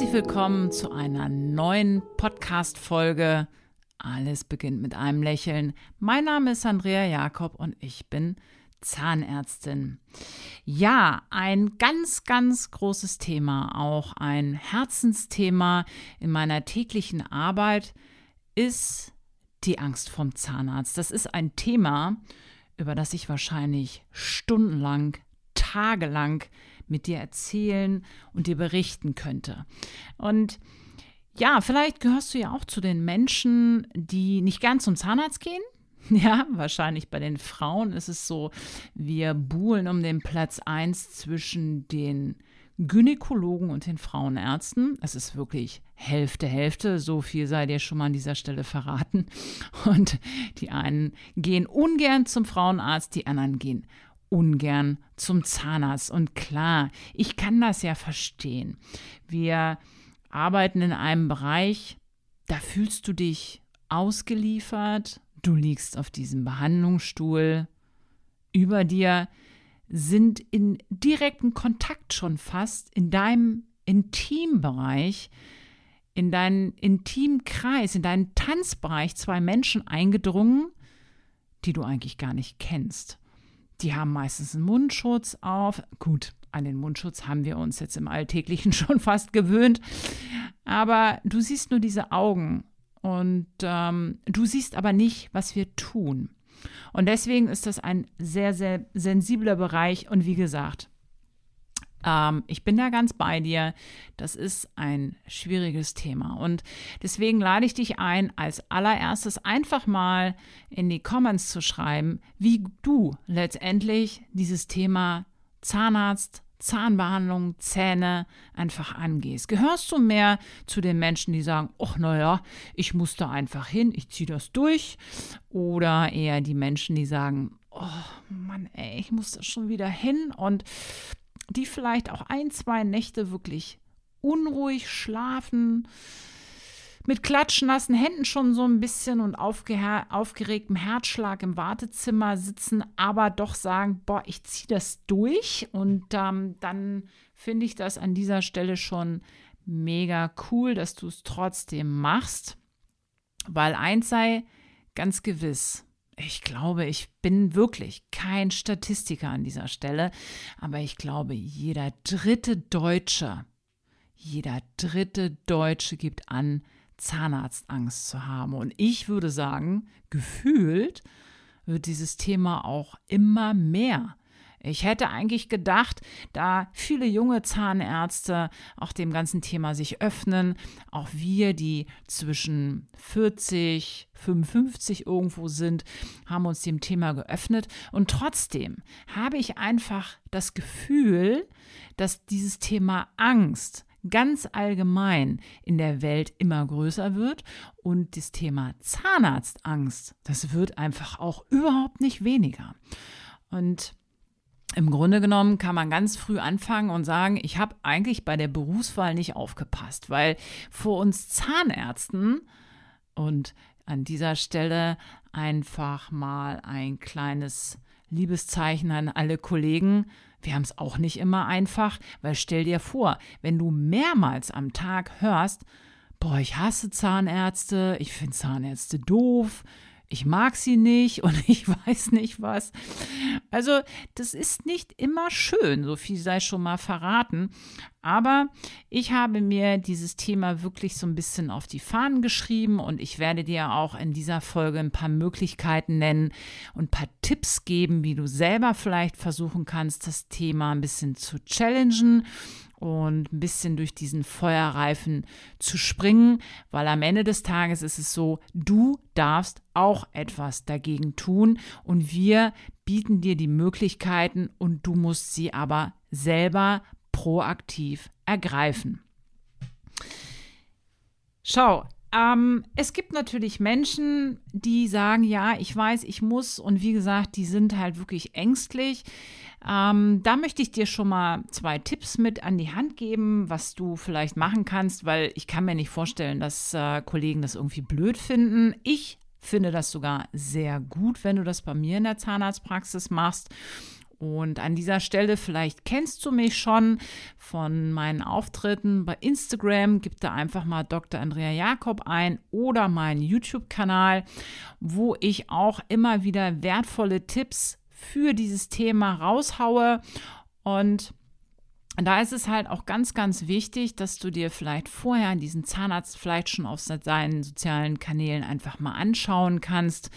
Herzlich willkommen zu einer neuen Podcast-Folge. Alles beginnt mit einem Lächeln. Mein Name ist Andrea Jakob und ich bin Zahnärztin. Ja, ein ganz, ganz großes Thema, auch ein Herzensthema in meiner täglichen Arbeit ist die Angst vom Zahnarzt. Das ist ein Thema, über das ich wahrscheinlich stundenlang, tagelang mit dir erzählen und dir berichten könnte. Und ja, vielleicht gehörst du ja auch zu den Menschen, die nicht gern zum Zahnarzt gehen. Ja, wahrscheinlich bei den Frauen ist es so, wir buhlen um den Platz 1 zwischen den Gynäkologen und den Frauenärzten. Es ist wirklich Hälfte, Hälfte. So viel sei dir schon mal an dieser Stelle verraten. Und die einen gehen ungern zum Frauenarzt, die anderen gehen ungern zum Zahnarzt. Und klar, ich kann das ja verstehen. Wir arbeiten in einem Bereich, da fühlst du dich ausgeliefert, du liegst auf diesem Behandlungsstuhl, über dir sind in direkten Kontakt schon fast in deinem Intimbereich, in deinen Intimkreis, in deinen Tanzbereich zwei Menschen eingedrungen, die du eigentlich gar nicht kennst. Die haben meistens einen Mundschutz auf. Gut, an den Mundschutz haben wir uns jetzt im Alltäglichen schon fast gewöhnt. Aber du siehst nur diese Augen und ähm, du siehst aber nicht, was wir tun. Und deswegen ist das ein sehr, sehr sensibler Bereich. Und wie gesagt, ähm, ich bin da ganz bei dir. Das ist ein schwieriges Thema. Und deswegen lade ich dich ein, als allererstes einfach mal in die Comments zu schreiben, wie du letztendlich dieses Thema Zahnarzt, Zahnbehandlung, Zähne einfach angehst. Gehörst du mehr zu den Menschen, die sagen, ach naja, ich muss da einfach hin, ich ziehe das durch? Oder eher die Menschen, die sagen, oh Mann, ey, ich muss da schon wieder hin und die vielleicht auch ein, zwei Nächte wirklich unruhig schlafen, mit klatschnassen Händen schon so ein bisschen und aufgeregtem Herzschlag im Wartezimmer sitzen, aber doch sagen, boah, ich ziehe das durch. Und ähm, dann finde ich das an dieser Stelle schon mega cool, dass du es trotzdem machst. Weil eins sei ganz gewiss, ich glaube, ich bin wirklich kein Statistiker an dieser Stelle, aber ich glaube, jeder dritte Deutsche, jeder dritte Deutsche gibt an, Zahnarztangst zu haben. Und ich würde sagen, gefühlt wird dieses Thema auch immer mehr. Ich hätte eigentlich gedacht, da viele junge Zahnärzte auch dem ganzen Thema sich öffnen, auch wir, die zwischen 40, 55 irgendwo sind, haben uns dem Thema geöffnet. Und trotzdem habe ich einfach das Gefühl, dass dieses Thema Angst ganz allgemein in der Welt immer größer wird und das Thema Zahnarztangst, das wird einfach auch überhaupt nicht weniger. Und im Grunde genommen kann man ganz früh anfangen und sagen, ich habe eigentlich bei der Berufswahl nicht aufgepasst, weil vor uns Zahnärzten und an dieser Stelle einfach mal ein kleines Liebeszeichen an alle Kollegen. Wir haben es auch nicht immer einfach, weil stell dir vor, wenn du mehrmals am Tag hörst, boah, ich hasse Zahnärzte, ich finde Zahnärzte doof, ich mag sie nicht und ich weiß nicht was. Also, das ist nicht immer schön, so viel sei schon mal verraten. Aber ich habe mir dieses Thema wirklich so ein bisschen auf die Fahnen geschrieben und ich werde dir auch in dieser Folge ein paar Möglichkeiten nennen und ein paar Tipps geben, wie du selber vielleicht versuchen kannst, das Thema ein bisschen zu challengen und ein bisschen durch diesen Feuerreifen zu springen, weil am Ende des Tages ist es so, du darfst auch etwas dagegen tun und wir bieten dir die Möglichkeiten und du musst sie aber selber proaktiv ergreifen. Schau, ähm, es gibt natürlich Menschen, die sagen, ja, ich weiß, ich muss und wie gesagt, die sind halt wirklich ängstlich. Ähm, da möchte ich dir schon mal zwei Tipps mit an die Hand geben, was du vielleicht machen kannst, weil ich kann mir nicht vorstellen, dass äh, Kollegen das irgendwie blöd finden. Ich finde das sogar sehr gut, wenn du das bei mir in der Zahnarztpraxis machst. Und an dieser Stelle, vielleicht kennst du mich schon von meinen Auftritten bei Instagram. Gib da einfach mal Dr. Andrea Jakob ein oder meinen YouTube-Kanal, wo ich auch immer wieder wertvolle Tipps für dieses Thema raushaue. Und da ist es halt auch ganz, ganz wichtig, dass du dir vielleicht vorher diesen Zahnarzt vielleicht schon auf seinen sozialen Kanälen einfach mal anschauen kannst,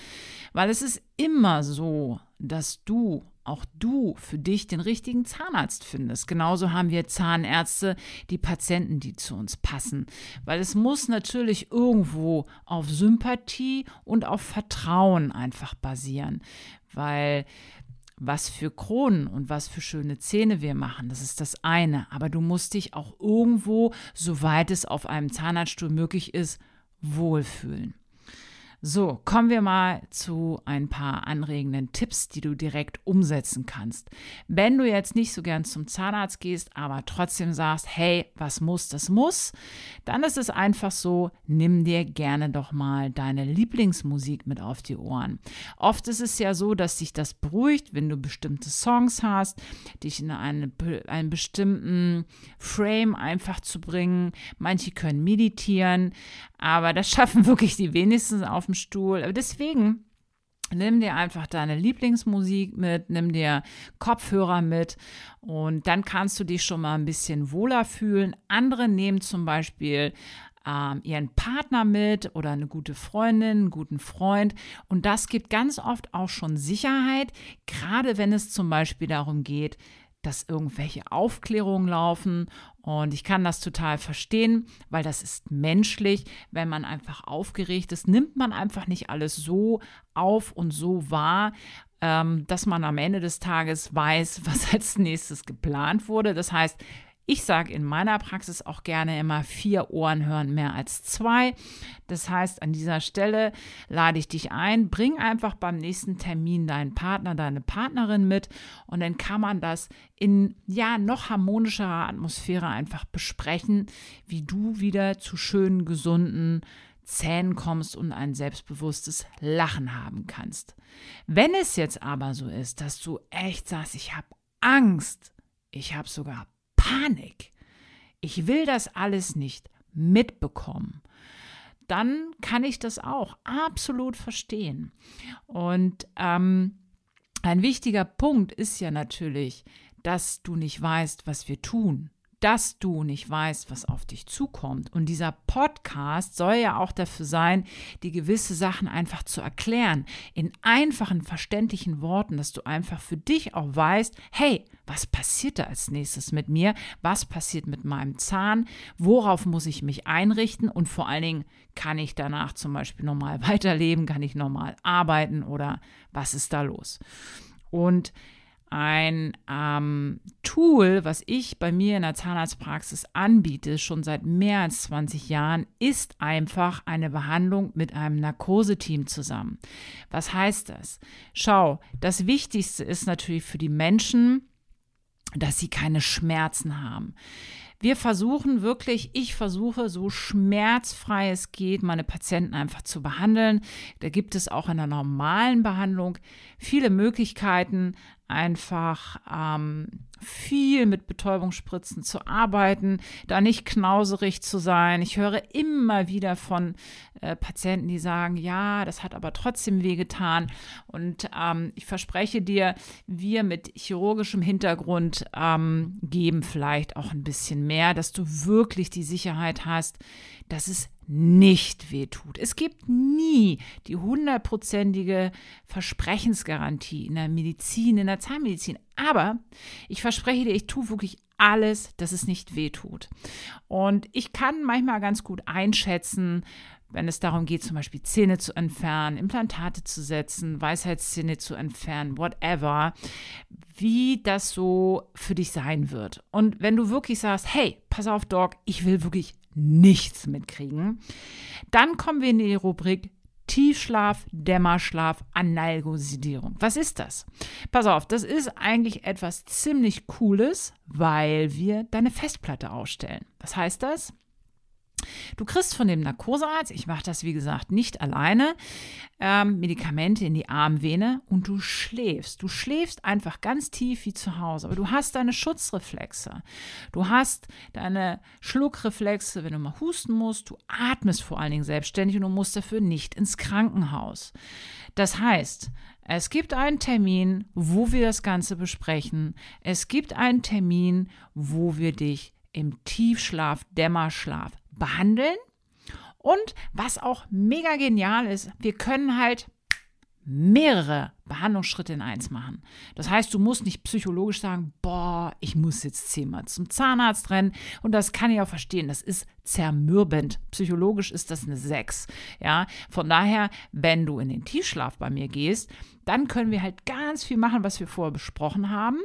weil es ist immer so, dass du auch du für dich den richtigen Zahnarzt findest. Genauso haben wir Zahnärzte, die Patienten, die zu uns passen. Weil es muss natürlich irgendwo auf Sympathie und auf Vertrauen einfach basieren. Weil was für Kronen und was für schöne Zähne wir machen, das ist das eine. Aber du musst dich auch irgendwo, soweit es auf einem Zahnarztstuhl möglich ist, wohlfühlen. So, kommen wir mal zu ein paar anregenden Tipps, die du direkt umsetzen kannst. Wenn du jetzt nicht so gern zum Zahnarzt gehst, aber trotzdem sagst, hey, was muss, das muss, dann ist es einfach so, nimm dir gerne doch mal deine Lieblingsmusik mit auf die Ohren. Oft ist es ja so, dass dich das beruhigt, wenn du bestimmte Songs hast, dich in eine, einen bestimmten Frame einfach zu bringen. Manche können meditieren, aber das schaffen wirklich die wenigsten auf dem Stuhl. Aber deswegen nimm dir einfach deine Lieblingsmusik mit, nimm dir Kopfhörer mit und dann kannst du dich schon mal ein bisschen wohler fühlen. Andere nehmen zum Beispiel ähm, ihren Partner mit oder eine gute Freundin, einen guten Freund. Und das gibt ganz oft auch schon Sicherheit, gerade wenn es zum Beispiel darum geht, dass irgendwelche Aufklärungen laufen. Und ich kann das total verstehen, weil das ist menschlich. Wenn man einfach aufgeregt ist, nimmt man einfach nicht alles so auf und so wahr, ähm, dass man am Ende des Tages weiß, was als nächstes geplant wurde. Das heißt, ich sage in meiner Praxis auch gerne immer vier Ohren hören mehr als zwei. Das heißt, an dieser Stelle lade ich dich ein, bring einfach beim nächsten Termin deinen Partner, deine Partnerin mit und dann kann man das in ja noch harmonischerer Atmosphäre einfach besprechen, wie du wieder zu schönen, gesunden Zähnen kommst und ein selbstbewusstes Lachen haben kannst. Wenn es jetzt aber so ist, dass du echt sagst, ich habe Angst, ich habe sogar Panik. Ich will das alles nicht mitbekommen. Dann kann ich das auch absolut verstehen. Und ähm, ein wichtiger Punkt ist ja natürlich, dass du nicht weißt, was wir tun dass du nicht weißt, was auf dich zukommt. Und dieser Podcast soll ja auch dafür sein, die gewisse Sachen einfach zu erklären, in einfachen, verständlichen Worten, dass du einfach für dich auch weißt, hey, was passiert da als nächstes mit mir? Was passiert mit meinem Zahn? Worauf muss ich mich einrichten? Und vor allen Dingen, kann ich danach zum Beispiel normal weiterleben? Kann ich normal arbeiten? Oder was ist da los? Und ein ähm, Tool, was ich bei mir in der Zahnarztpraxis anbiete, schon seit mehr als 20 Jahren, ist einfach eine Behandlung mit einem Narkoseteam zusammen. Was heißt das? Schau, das Wichtigste ist natürlich für die Menschen, dass sie keine Schmerzen haben. Wir versuchen wirklich, ich versuche so schmerzfrei es geht, meine Patienten einfach zu behandeln. Da gibt es auch in der normalen Behandlung viele Möglichkeiten, einfach ähm, viel mit Betäubungsspritzen zu arbeiten, da nicht knauserig zu sein. Ich höre immer wieder von äh, Patienten, die sagen, ja, das hat aber trotzdem wehgetan. Und ähm, ich verspreche dir, wir mit chirurgischem Hintergrund ähm, geben vielleicht auch ein bisschen mehr, dass du wirklich die Sicherheit hast, dass es nicht wehtut. Es gibt nie die hundertprozentige Versprechensgarantie in der Medizin, in der Zahnmedizin. Aber ich verspreche dir, ich tue wirklich alles, dass es nicht wehtut. Und ich kann manchmal ganz gut einschätzen, wenn es darum geht, zum Beispiel Zähne zu entfernen, Implantate zu setzen, Weisheitszähne zu entfernen, whatever, wie das so für dich sein wird. Und wenn du wirklich sagst, hey, pass auf, Doc, ich will wirklich nichts mitkriegen. Dann kommen wir in die Rubrik Tiefschlaf, Dämmerschlaf, Analgosidierung. Was ist das? Pass auf, das ist eigentlich etwas ziemlich Cooles, weil wir deine Festplatte ausstellen. Was heißt das? Du kriegst von dem Narkosearzt, ich mache das wie gesagt nicht alleine, ähm, Medikamente in die Armvene und du schläfst. Du schläfst einfach ganz tief wie zu Hause, aber du hast deine Schutzreflexe. Du hast deine Schluckreflexe, wenn du mal husten musst. Du atmest vor allen Dingen selbstständig und du musst dafür nicht ins Krankenhaus. Das heißt, es gibt einen Termin, wo wir das Ganze besprechen. Es gibt einen Termin, wo wir dich im Tiefschlaf, Dämmerschlaf behandeln. Und was auch mega genial ist, wir können halt mehrere Behandlungsschritte in eins machen. Das heißt, du musst nicht psychologisch sagen, boah, ich muss jetzt zehnmal zum Zahnarzt rennen. Und das kann ich auch verstehen. Das ist zermürbend. Psychologisch ist das eine 6. Ja, von daher, wenn du in den Tiefschlaf bei mir gehst, dann können wir halt ganz viel machen, was wir vorher besprochen haben.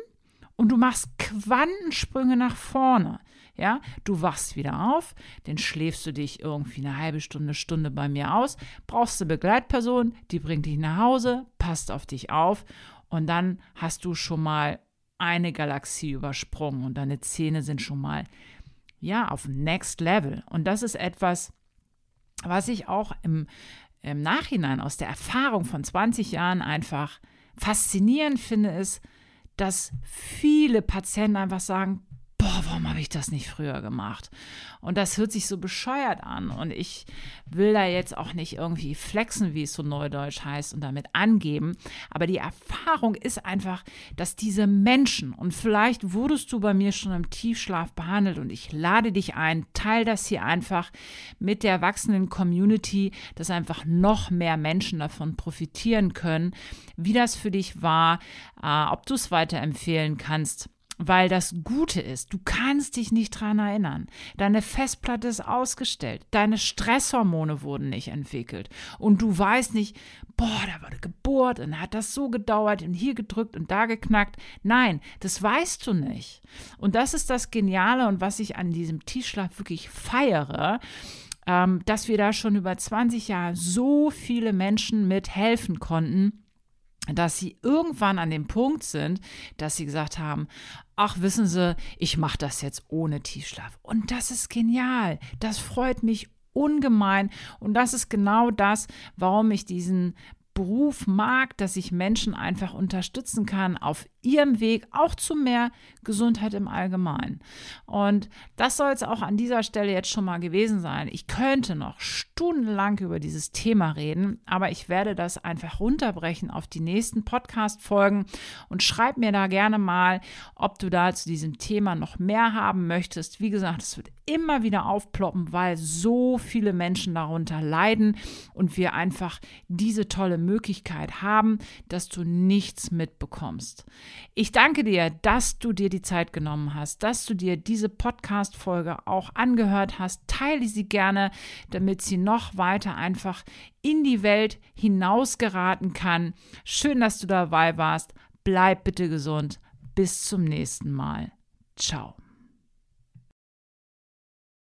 Und du machst Quantensprünge nach vorne. Ja, du wachst wieder auf, dann schläfst du dich irgendwie eine halbe Stunde, Stunde bei mir aus, brauchst eine Begleitperson, die bringt dich nach Hause, passt auf dich auf und dann hast du schon mal eine Galaxie übersprungen und deine Zähne sind schon mal ja auf Next Level. Und das ist etwas, was ich auch im, im Nachhinein aus der Erfahrung von 20 Jahren einfach faszinierend finde, ist, dass viele Patienten einfach sagen, boah, warum habe ich das nicht früher gemacht? Und das hört sich so bescheuert an. Und ich will da jetzt auch nicht irgendwie flexen, wie es so neudeutsch heißt, und damit angeben. Aber die Erfahrung ist einfach, dass diese Menschen, und vielleicht wurdest du bei mir schon im Tiefschlaf behandelt, und ich lade dich ein, teil das hier einfach mit der wachsenden Community, dass einfach noch mehr Menschen davon profitieren können, wie das für dich war, äh, ob du es weiterempfehlen kannst weil das Gute ist, du kannst dich nicht dran erinnern. Deine Festplatte ist ausgestellt, deine Stresshormone wurden nicht entwickelt und du weißt nicht, boah, da war eine Geburt und hat das so gedauert und hier gedrückt und da geknackt. Nein, das weißt du nicht. Und das ist das Geniale und was ich an diesem Tiefschlaf wirklich feiere ähm, dass wir da schon über 20 Jahre so viele Menschen mithelfen konnten dass sie irgendwann an dem Punkt sind, dass sie gesagt haben, ach wissen Sie, ich mache das jetzt ohne Tiefschlaf. Und das ist genial. Das freut mich ungemein. Und das ist genau das, warum ich diesen Beruf mag, dass ich Menschen einfach unterstützen kann auf ihrem Weg auch zu mehr Gesundheit im Allgemeinen. Und das soll es auch an dieser Stelle jetzt schon mal gewesen sein. Ich könnte noch stundenlang über dieses Thema reden, aber ich werde das einfach runterbrechen auf die nächsten Podcast-Folgen und schreib mir da gerne mal, ob du da zu diesem Thema noch mehr haben möchtest. Wie gesagt, es wird immer wieder aufploppen, weil so viele Menschen darunter leiden und wir einfach diese tolle Möglichkeit haben, dass du nichts mitbekommst. Ich danke dir, dass du dir die Zeit genommen hast, dass du dir diese Podcast-Folge auch angehört hast. Teile sie gerne, damit sie noch weiter einfach in die Welt hinausgeraten kann. Schön, dass du dabei warst. Bleib bitte gesund. Bis zum nächsten Mal. Ciao.